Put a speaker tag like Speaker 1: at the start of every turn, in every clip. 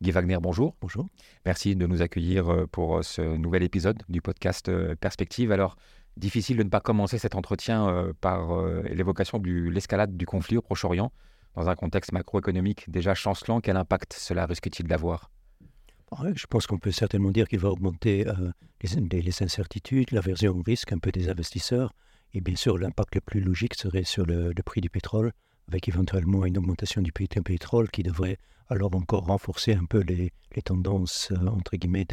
Speaker 1: Guy Wagner, bonjour.
Speaker 2: Bonjour.
Speaker 1: Merci de nous accueillir euh, pour ce nouvel épisode du podcast Perspective. Alors, difficile de ne pas commencer cet entretien par l'évocation de l'escalade du conflit au Proche-Orient. Dans un contexte macroéconomique déjà chancelant, quel impact cela risque-t-il d'avoir?
Speaker 2: Je pense qu'on peut certainement dire qu'il va augmenter les, les, incertitudes, l'aversion au risque un peu des investisseurs. Et bien sûr, l'impact le plus logique serait sur le, prix du pétrole, avec éventuellement une augmentation du prix du pétrole qui devrait alors encore renforcer un peu les, tendances, euh, entre guillemets,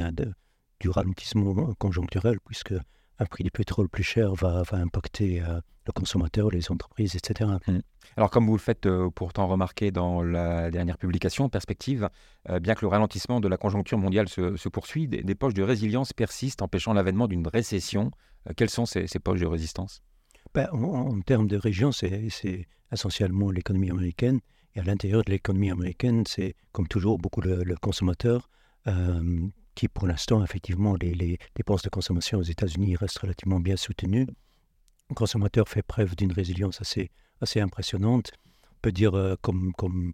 Speaker 2: du ralentissement conjoncturel, puisque un prix du pétrole plus cher va, impacter euh, le consommateur, les entreprises, etc.
Speaker 1: Mmh. Alors, comme vous le faites euh, pourtant remarquer dans la dernière publication, Perspective, bien que le ralentissement de la conjoncture mondiale se, poursuit, des, poches de résilience persistent, empêchant l'avènement d'une récession. quelles sont ces poches de résistance?
Speaker 2: En, termes de région, c'est essentiellement l'économie américaine. Et à l'intérieur de l'économie américaine, c'est comme toujours beaucoup le, consommateur euh, qui, pour l'instant, effectivement, les, dépenses de consommation aux États-Unis restent relativement bien soutenues. Le consommateur fait preuve d'une résilience assez, impressionnante. On peut dire euh, comme,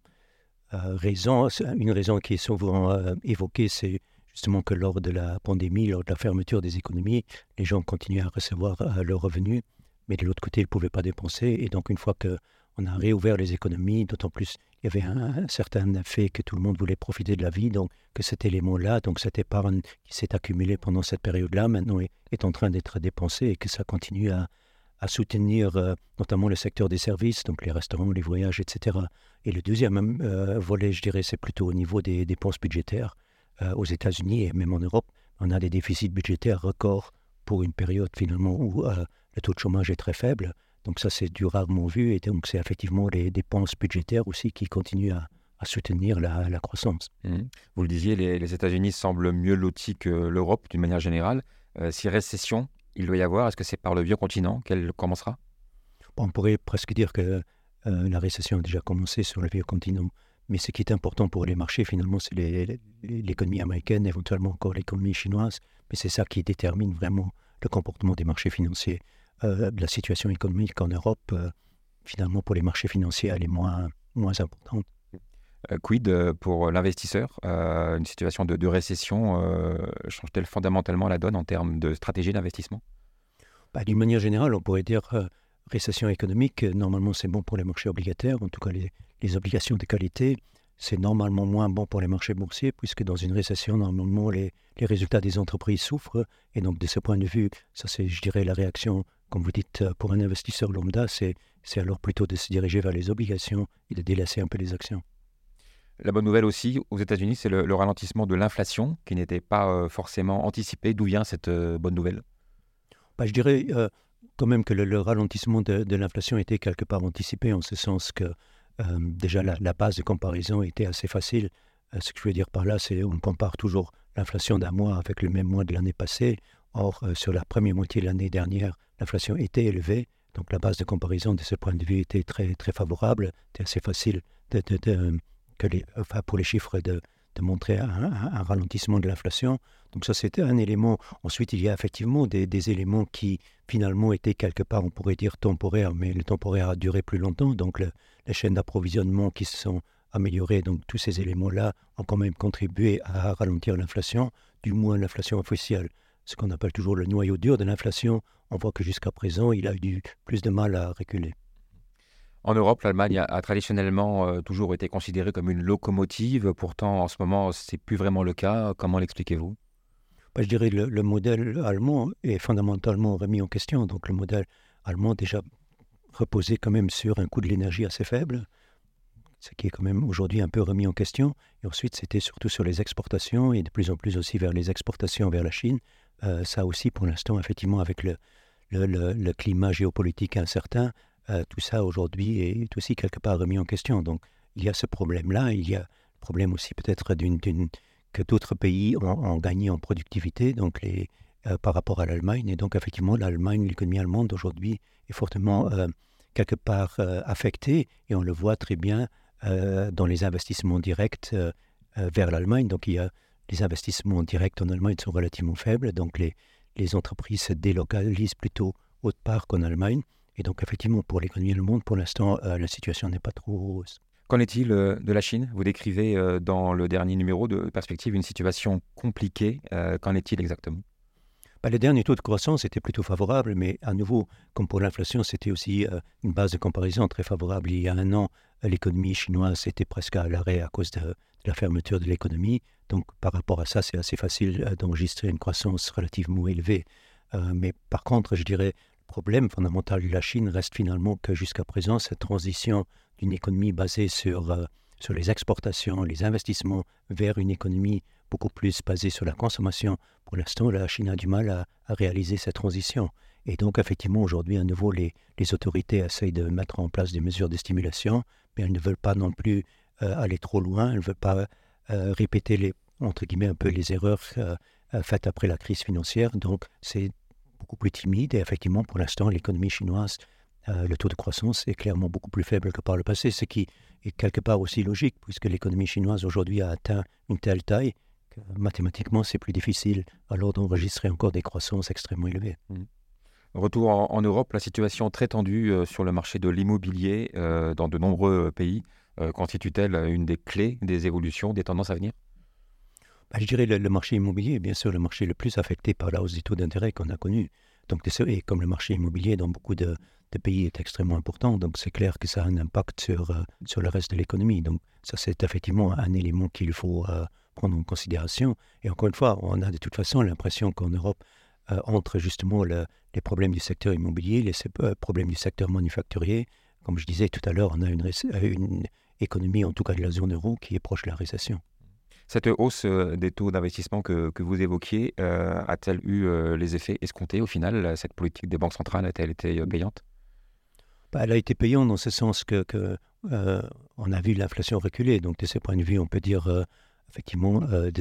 Speaker 2: euh, raison, une raison qui est souvent évoquée, c'est justement que lors de la pandémie, lors de la fermeture des économies, les gens continuaient à recevoir leurs revenus mais de l'autre côté, ils ne pouvaient pas dépenser. Et donc, une fois qu'on a réouvert les économies, d'autant plus, il y avait un, certain effet que tout le monde voulait profiter de la vie, donc que cet élément-là, donc cette épargne qui s'est accumulée pendant cette période-là, maintenant est, en train d'être dépensée et que ça continue à, soutenir euh, notamment le secteur des services, donc les restaurants, les voyages, etc. Et le deuxième euh, volet, je dirais, c'est plutôt au niveau des dépenses budgétaires. Euh, aux États-Unis et même en Europe, on a des déficits budgétaires records pour une période finalement où le taux de chômage est très faible. Donc ça, c'est du rarement vu. Et donc, c'est effectivement les dépenses budgétaires aussi qui continuent à, soutenir la, croissance.
Speaker 1: Mmh. Vous le disiez, les, États-Unis semblent mieux lotis que l'Europe d'une manière générale. Euh, si récession il doit y avoir, est-ce que c'est par le vieux continent qu'elle commencera?
Speaker 2: On pourrait presque dire que euh, la récession a déjà commencé sur le vieux continent. Mais ce qui est important pour les marchés, finalement, c'est l'économie américaine, éventuellement encore l'économie chinoise. Mais c'est ça qui détermine vraiment le comportement des marchés financiers. Euh, la situation économique en Europe, euh, finalement, pour les marchés financiers, elle est moins, moins importante.
Speaker 1: Euh, quid pour l'investisseur Une situation de, récession change-t-elle fondamentalement la donne en termes de stratégie d'investissement?
Speaker 2: Bah, D'une manière générale, on pourrait dire récession économique, normalement c'est bon pour les marchés obligataires, en tout cas les, les obligations de qualité c'est normalement moins bon pour les marchés boursiers, puisque dans une récession, normalement, les, les, résultats des entreprises souffrent. Et donc, de ce point de vue, ça c'est, je dirais, la réaction, comme vous dites, euh, pour un investisseur lambda, c'est, c'est alors plutôt de se diriger vers les obligations et de délaisser un peu les actions.
Speaker 1: La bonne nouvelle aussi aux États-Unis, c'est le, ralentissement de l'inflation qui n'était pas euh, forcément anticipé. D'où vient cette euh, bonne nouvelle?
Speaker 2: Bah, Je dirais quand même que le, ralentissement de, l'inflation était quelque part anticipé, en ce sens que euh, déjà, la, base de comparaison était assez facile. Euh, ce que je veux dire par là, c'est on compare toujours l'inflation d'un mois avec le même mois de l'année passée. Or, euh, sur la première moitié de l'année dernière, l'inflation était élevée. Donc, la base de comparaison de ce point de vue était très, très favorable. C'était assez facile de, que les, pour les chiffres de, de montrer un, ralentissement de l'inflation. Donc ça, c'était un élément. Ensuite, il y a effectivement des, éléments qui, finalement, étaient quelque part, on pourrait dire temporaires, mais le temporaire a duré plus longtemps. Donc les chaînes d'approvisionnement qui se sont améliorées, donc tous ces éléments-là ont quand même contribué à ralentir l'inflation, du moins l'inflation officielle. Ce qu'on appelle toujours le noyau dur de l'inflation, on voit que jusqu'à présent, il a eu plus de mal à reculer.
Speaker 1: En Europe, l'Allemagne a, traditionnellement euh, toujours été considérée comme une locomotive. Pourtant, en ce moment, ce n'est plus vraiment le cas. Comment l'expliquez-vous?
Speaker 2: Bah, Je dirais que le, modèle allemand est fondamentalement remis en question. Donc le modèle allemand déjà reposait quand même sur un coût de l'énergie assez faible, ce qui est quand même aujourd'hui un peu remis en question. Et ensuite, c'était surtout sur les exportations et de plus en plus aussi vers les exportations vers la Chine. Euh, ça aussi, pour l'instant, effectivement, avec le, le, climat géopolitique incertain, euh, tout ça aujourd'hui est aussi quelque part remis en question. Donc il y a ce problème-là, il y a le problème aussi peut-être que d'autres pays ont, gagné en productivité donc les, euh, par rapport à l'Allemagne. Et donc effectivement, l'Allemagne, l'économie allemande aujourd'hui est fortement euh, quelque part affectée et on le voit très bien dans les investissements directs vers l'Allemagne. Donc il y a les investissements directs en Allemagne sont relativement faibles, donc les, les entreprises se délocalisent plutôt autre part qu'en Allemagne. Et donc, effectivement, pour l'économie du monde, pour l'instant, euh, la situation n'est pas trop heureuse.
Speaker 1: Qu'en est-il de la Chine? Vous décrivez dans le dernier numéro de Perspective une situation compliquée. Qu'en est-il exactement?
Speaker 2: Bah, le dernier taux de croissance était plutôt favorable, mais à nouveau, comme pour l'inflation, c'était aussi une base de comparaison très favorable. Il y a un an, l'économie chinoise était presque à l'arrêt à cause de, la fermeture de l'économie. Donc, par rapport à ça, c'est assez facile d'enregistrer une croissance relativement élevée. mais par contre, je dirais, le problème fondamental de la Chine reste finalement que jusqu'à présent, cette transition d'une économie basée sur, euh, sur les exportations, les investissements, vers une économie beaucoup plus basée sur la consommation. Pour l'instant, la Chine a du mal à, réaliser cette transition. Et donc, effectivement, aujourd'hui, à nouveau, les, les, autorités essayent de mettre en place des mesures de stimulation, mais elles ne veulent pas non plus euh, aller trop loin, elles ne veulent pas euh, répéter, les, entre guillemets, un peu les erreurs faites après la crise financière. Donc, c'est beaucoup plus timide. Et effectivement, pour l'instant, l'économie chinoise euh, le taux de croissance est clairement beaucoup plus faible que par le passé, ce qui est quelque part aussi logique, puisque l'économie chinoise aujourd'hui a atteint une telle taille que mathématiquement c'est plus difficile alors d'enregistrer encore des croissances extrêmement élevées. Mmh.
Speaker 1: Retour en, Europe, la situation très tendue euh, sur le marché de l'immobilier euh, dans de nombreux pays constitue-t-elle une des clés des évolutions, des tendances à venir?
Speaker 2: Je dirais le, le marché immobilier est bien sûr le marché le plus affecté par la hausse des taux d'intérêt qu'on a connu. Donc, et comme le marché immobilier dans beaucoup de, de pays est extrêmement important. Donc c'est clair que ça a un impact sur, euh, sur le reste de l'économie. Donc ça c'est effectivement un élément qu'il faut euh, prendre en considération. Et encore une fois, on a de toute façon l'impression qu'en Europe, euh, entre justement les problèmes du secteur immobilier, les problèmes du secteur manufacturier, comme je disais tout à l'heure, on a une, une économie, en tout cas de la zone euro, qui est proche de la récession.
Speaker 1: Cette hausse des taux d'investissement que, que, vous évoquiez a-t-elle eu les effets escomptés au final Cette politique des banques centrales a-t-elle été payante?
Speaker 2: Bah, elle a été payante dans ce sens que, euh, on a vu l'inflation reculer. Donc de ce point de vue, on peut dire euh, effectivement, euh,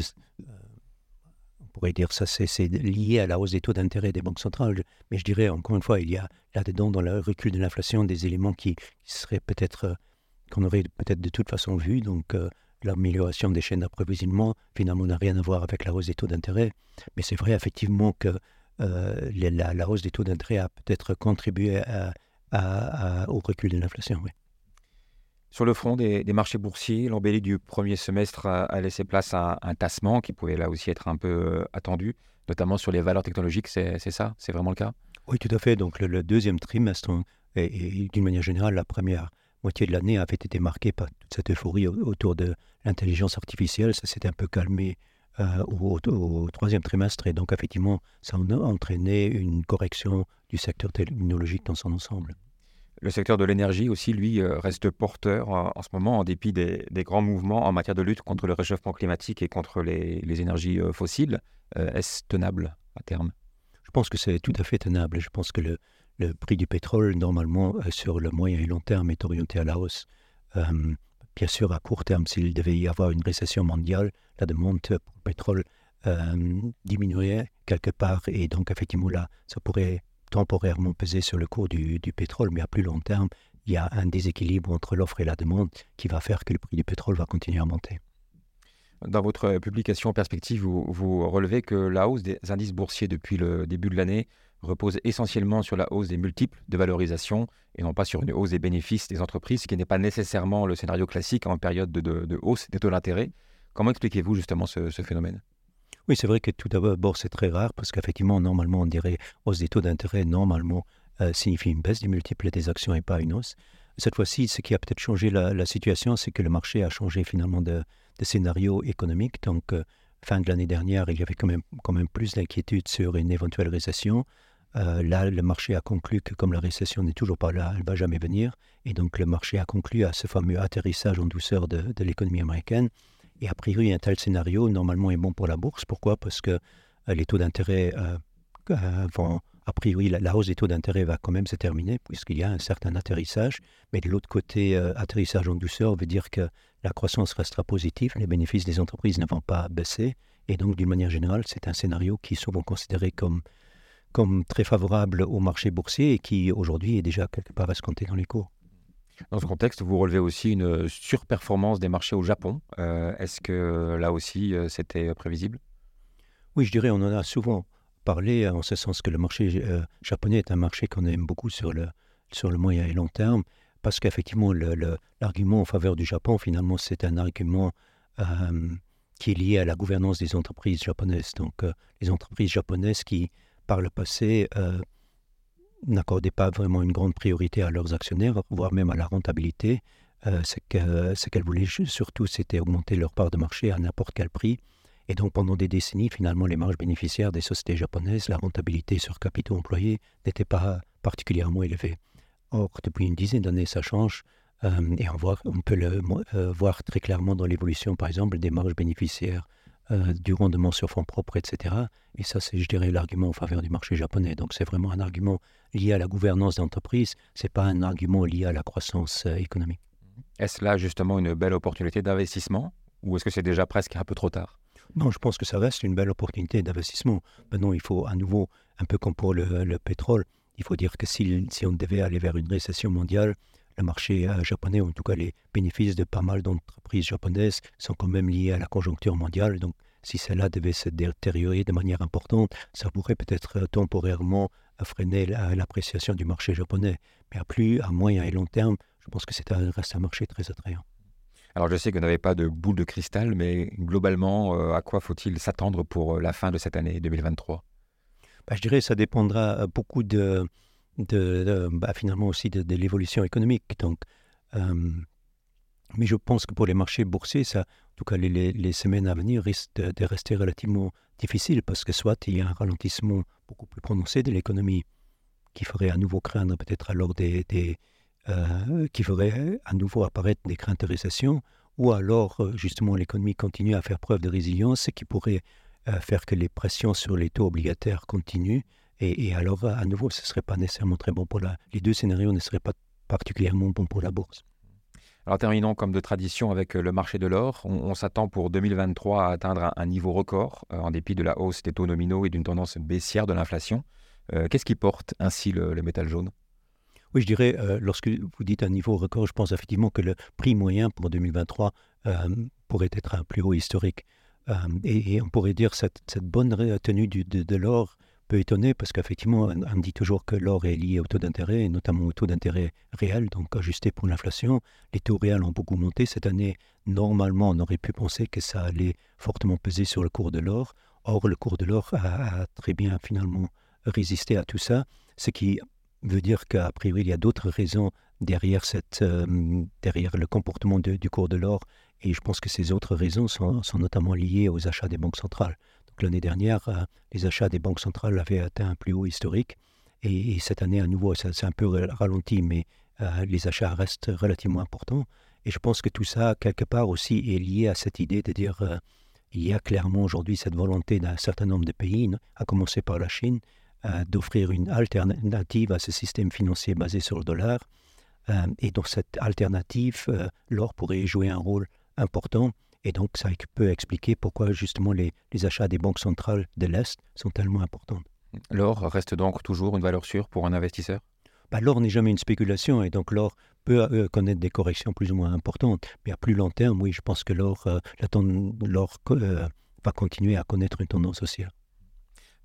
Speaker 2: on pourrait dire ça c'est lié à la hausse des taux d'intérêt des banques centrales. Mais je dirais encore une fois, il y a là-dedans dans le recul de l'inflation des éléments qui, seraient peut-être qu'on aurait peut-être de toute façon vu. Donc l'amélioration des chaînes d'approvisionnement finalement n'a rien à voir avec la hausse des taux d'intérêt. Mais c'est vrai effectivement que la, la, hausse des taux d'intérêt a peut-être contribué à au recul de l'inflation. Oui.
Speaker 1: Sur le front des, marchés boursiers, l'embellie du premier semestre a, laissé place à un tassement qui pouvait là aussi être un peu euh, attendu, notamment sur les valeurs technologiques. C'est ça? C'est vraiment le cas?
Speaker 2: Oui, tout à fait. Donc le, deuxième trimestre, et, d'une manière générale, la première moitié de l'année avait été marquée par toute cette euphorie autour de l'intelligence artificielle. Ça s'est un peu calmé euh, au, troisième trimestre et donc effectivement, ça a entraîné une correction du secteur technologique dans son ensemble.
Speaker 1: Le secteur de l'énergie aussi, lui, euh, reste porteur en ce moment en dépit des, grands mouvements en matière de lutte contre le réchauffement climatique et contre les, énergies euh, fossiles. Est-ce tenable à terme?
Speaker 2: Je pense que c'est tout à fait tenable. Je pense que le, le prix du pétrole, normalement, sur le moyen et long terme, est orienté à la hausse. Bien sûr, à court terme, s'il devait y avoir une récession mondiale, la demande pour le pétrole euh, diminuerait quelque part et donc effectivement là, ça pourrait temporairement peser sur le cours du, pétrole, mais à plus long terme, il y a un déséquilibre entre l'offre et la demande qui va faire que le prix du pétrole va continuer à monter.
Speaker 1: Dans votre publication Perspective, vous relevez que la hausse des indices boursiers depuis le début de l'année repose essentiellement sur la hausse des multiples de valorisation et non pas sur une hausse des bénéfices des entreprises, ce qui n'est pas nécessairement le scénario classique en période de, hausse des taux d'intérêt. Comment expliquez-vous justement ce, phénomène?
Speaker 2: Oui, c'est vrai que tout d'abord, c'est très rare parce qu'effectivement, normalement, on dirait hausse des taux d'intérêt, normalement, euh, signifie une baisse des multiples des actions et pas une hausse. Cette fois-ci, ce qui a peut-être changé la, situation, c'est que le marché a changé finalement de, scénario économique. Donc, euh, fin de l'année dernière, il y avait quand même, quand même plus d'inquiétude sur une éventuelle récession. Euh, là, le marché a conclu que comme la récession n'est toujours pas là, elle ne va jamais venir. Et donc le marché a conclu à ce fameux atterrissage en douceur de, l'économie américaine. Et a priori, un tel scénario, normalement, est bon pour la bourse. Pourquoi? Parce que euh, les taux d'intérêt euh, vont... A priori, la, hausse des taux d'intérêt va quand même se terminer, puisqu'il y a un certain atterrissage. Mais de l'autre côté, atterrissage en douceur veut dire que la croissance restera positive, les bénéfices des entreprises ne vont pas baisser. Et donc, d'une manière générale, c'est un scénario qui est souvent considéré comme comme très favorable au marché boursier et qui aujourd'hui est déjà quelque part escompté dans les cours.
Speaker 1: Dans ce contexte, vous relevez aussi une surperformance des marchés au Japon. Euh, est-ce que là aussi, euh, c'était prévisible?
Speaker 2: Oui, je dirais, on en a souvent parlé en ce sens que le marché euh, japonais est un marché qu'on aime beaucoup sur le, sur le moyen et long terme. parce qu'effectivement, l'argument en faveur du Japon, finalement, c'est un argument qui est lié à la gouvernance des entreprises japonaises. Donc, les entreprises japonaises qui, par le passé, n'accordaient pas vraiment une grande priorité à leurs actionnaires, voire même à la rentabilité. ce qu'elles voulaient surtout, c'était augmenter leur part de marché à n'importe quel prix. Et donc, pendant des décennies, finalement, les marges bénéficiaires des sociétés japonaises, la rentabilité sur capitaux employés n'était pas particulièrement élevée. Or, depuis une dizaine d'années, ça change. Euh, et on, voit, on peut le euh, voir très clairement dans l'évolution, par exemple, des marges bénéficiaires, euh, du rendement sur fonds propres, etc. Et ça, c'est, je dirais, l'argument en faveur du marché japonais. Donc, c'est vraiment un argument lié à la gouvernance d'entreprise, ce n'est pas un argument lié à la croissance économique.
Speaker 1: Est-ce là justement une belle opportunité d'investissement ou est-ce que c'est déjà presque un peu trop tard?
Speaker 2: Non, je pense que ça reste une belle opportunité d'investissement. Maintenant, il faut à nouveau, un peu comme pour le, pétrole, il faut dire que si, si, on devait aller vers une récession mondiale, le marché euh, japonais, ou en tout cas les bénéfices de pas mal d'entreprises japonaises, sont quand même liés à la conjoncture mondiale. Donc, si cela devait se détériorer de manière importante, ça pourrait peut-être euh, temporairement freiner l'appréciation du marché japonais. Mais à plus, à moyen et long terme, je pense que c'est un, reste un marché très attrayant.
Speaker 1: Alors je sais que vous n'avez pas de boule de cristal, mais globalement, euh, à quoi faut-il s'attendre pour euh, la fin de cette année 2023
Speaker 2: bah, Je dirais que ça dépendra euh, beaucoup de, de, bah, finalement aussi de, l'évolution économique. Donc, mais je pense que pour les marchés boursiers, ça, en tout cas les, les, semaines à venir risquent de, rester relativement difficiles parce que soit il y a un ralentissement beaucoup plus prononcé de l'économie qui ferait à nouveau craindre peut-être alors des, euh, qui ferait à nouveau apparaître des craintes de récession, ou alors euh, justement l'économie continue à faire preuve de résilience, ce qui pourrait euh, faire que les pressions sur les taux obligataires continuent. Et, alors, à nouveau, ce ne serait pas nécessairement très bon pour la... Les deux scénarios ne seraient pas particulièrement bons pour la bourse.
Speaker 1: Alors terminons comme de tradition avec le marché de l'or. On, s'attend pour 2023 à atteindre un, niveau record en dépit de la hausse des taux nominaux et d'une tendance baissière de l'inflation. Qu'est-ce qui porte ainsi le métal jaune?
Speaker 2: Oui, je dirais, euh, lorsque vous dites un niveau record, je pense effectivement que le prix moyen pour 2023 euh, pourrait être un plus haut historique. Euh, et, on pourrait dire que cette, cette bonne tenue du, de, l'or peut étonner parce qu'effectivement, on, dit toujours que l'or est lié au taux d'intérêt, notamment au taux d'intérêt réel, donc ajusté pour l'inflation. Les taux réels ont beaucoup monté cette année. Normalement, on aurait pu penser que ça allait fortement peser sur le cours de l'or. Or, le cours de l'or a, très bien finalement résisté à tout ça, ce qui veut dire qu'à priori, il y a d'autres raisons derrière, cette, euh, derrière le comportement du cours de l'or. Et je pense que ces autres raisons sont notamment liées aux achats des banques centrales. L'année dernière, euh, les achats des banques centrales avaient atteint un plus haut historique. Et, cette année, à nouveau, ça s'est un peu ralenti, mais euh, les achats restent relativement importants. Et je pense que tout ça, quelque part aussi, est lié à cette idée de dire il y a clairement aujourd'hui cette volonté d'un certain nombre de pays, à commencer par la Chine, euh, d'offrir une alternative à ce système financier basé sur le dollar. Euh, et dans cette alternative, euh, l'or pourrait jouer un rôle important. Et donc, ça peut expliquer pourquoi justement les, achats des banques centrales de l'Est sont tellement importants.
Speaker 1: L'or reste donc toujours une valeur sûre pour un investisseur?
Speaker 2: Bah, L'or n'est jamais une spéculation et donc l'or peut connaître des corrections plus ou moins importantes. Mais à plus long terme, oui, je pense que l'or va continuer à connaître une tendance haussière.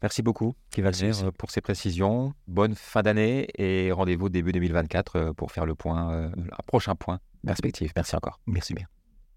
Speaker 1: Merci beaucoup, Kivalzer, euh, pour ces précisions. Bonne fin d'année et rendez-vous début 2024 euh, pour faire le point, euh, un prochain point perspective. Merci encore.
Speaker 2: Merci bien.